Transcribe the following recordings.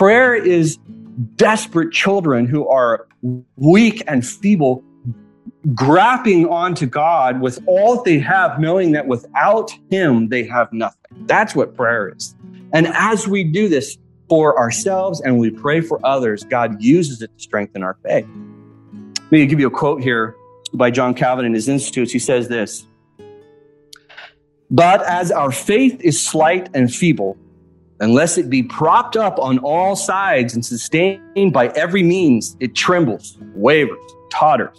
Prayer is desperate children who are weak and feeble, grappling onto God with all that they have, knowing that without Him, they have nothing. That's what prayer is. And as we do this for ourselves and we pray for others, God uses it to strengthen our faith. Let me give you a quote here by John Calvin in his Institutes. He says this But as our faith is slight and feeble, unless it be propped up on all sides and sustained by every means, it trembles, wavers, totters,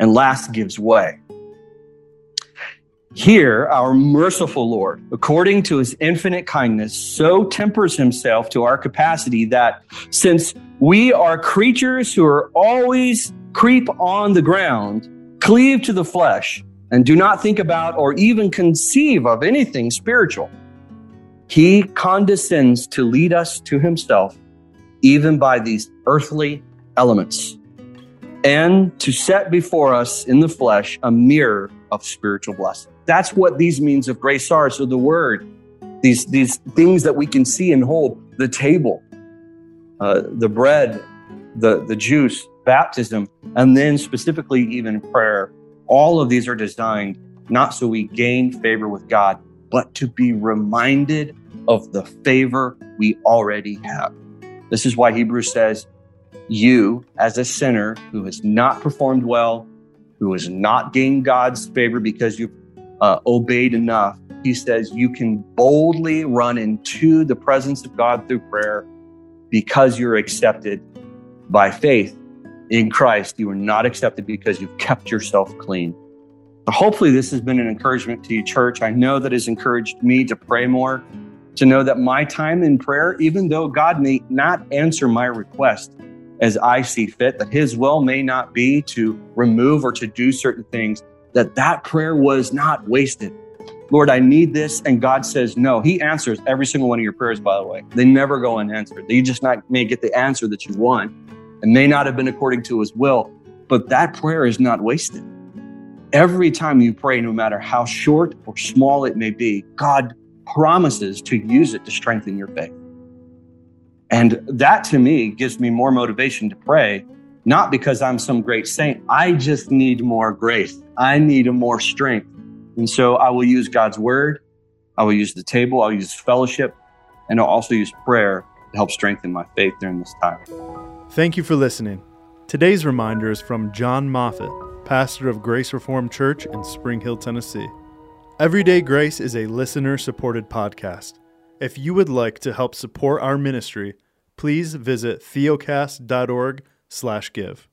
and last gives way. Here, our merciful Lord, according to his infinite kindness, so tempers himself to our capacity that since we are creatures who are always creep on the ground, cleave to the flesh, and do not think about or even conceive of anything spiritual, he condescends to lead us to himself, even by these earthly elements, and to set before us in the flesh a mirror of spiritual blessing. That's what these means of grace are. So the word, these these things that we can see and hold, the table, uh, the bread, the the juice, baptism, and then specifically even prayer. All of these are designed not so we gain favor with God, but to be reminded of the favor we already have. This is why Hebrews says, You, as a sinner who has not performed well, who has not gained God's favor because you've uh, obeyed enough, he says you can boldly run into the presence of God through prayer because you're accepted by faith in Christ. You are not accepted because you've kept yourself clean. Hopefully, this has been an encouragement to you, church. I know that has encouraged me to pray more, to know that my time in prayer, even though God may not answer my request as I see fit, that His will may not be to remove or to do certain things, that that prayer was not wasted. Lord, I need this. And God says, no. He answers every single one of your prayers, by the way. They never go unanswered. You just not may get the answer that you want and may not have been according to his will, but that prayer is not wasted. Every time you pray, no matter how short or small it may be, God promises to use it to strengthen your faith. And that to me gives me more motivation to pray not because I'm some great saint. I just need more grace. I need more strength. And so I will use God's word. I will use the table. I'll use fellowship. And I'll also use prayer to help strengthen my faith during this time. Thank you for listening. Today's reminder is from Jon Moffitt, pastor of Grace Reformed Church in Spring Hill, Tennessee. Everyday Grace is a listener supported podcast. If you would like to help support our ministry, please visit theocast.org slash give.